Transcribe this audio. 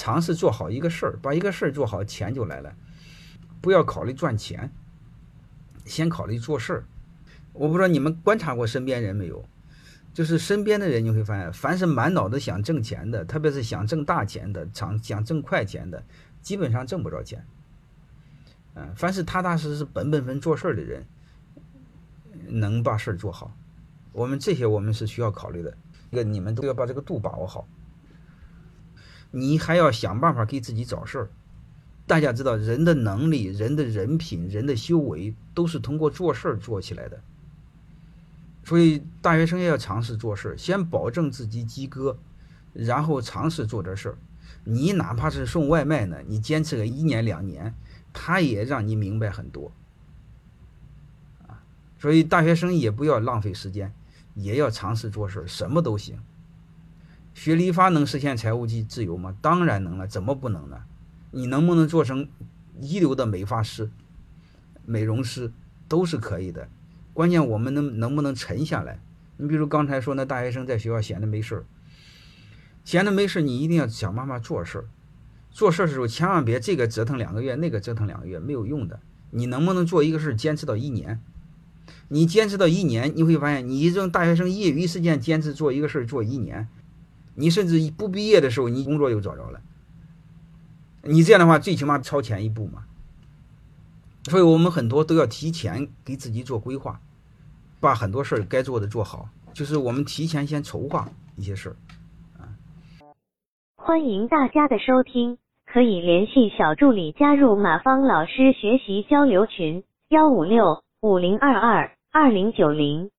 尝试做好一个事儿，把一个事儿做好，钱就来了。不要考虑赚钱，先考虑做事儿。我不知道你们观察过身边人没有，就是身边的人你会发现，凡是满脑子想挣钱的，特别是想挣大钱的，想想挣快钱的，基本上挣不着钱。嗯，凡是踏踏实实、本本分做事儿的人，能把事儿做好。我们这些我们是需要考虑的，这个你们都要把这个度把握好。你还要想办法给自己找事儿。大家知道，人的能力、人的人品、人的修为，都是通过做事儿做起来的。所以，大学生也要尝试做事儿，先保证自己及格，然后尝试做这事儿。你哪怕是送外卖呢，你坚持个一年两年，他也让你明白很多。啊，所以大学生也不要浪费时间，也要尝试做事儿，什么都行。学理发能实现财务自自由吗？当然能了，怎么不能呢？你能不能做成一流的美发师、美容师都是可以的，关键我们能能不能沉下来？你比如刚才说那大学生在学校闲着没事儿，闲着没事儿，你一定要想办法做事儿。做事儿的时候千万别这个折腾两个月，那个折腾两个月没有用的。你能不能做一个事儿坚持到一年？你坚持到一年，你会发现你这种大学生业余时间坚持做一个事儿做一年，你甚至不毕业的时候你工作又找着了。你这样的话，最起码超前一步嘛。所以我们很多都要提前给自己做规划，把很多事儿该做的做好，就是我们提前先筹划一些事儿。啊，欢迎大家的收听，可以联系小助理加入马芳老师学习交流群：幺五六五零二二二零九零。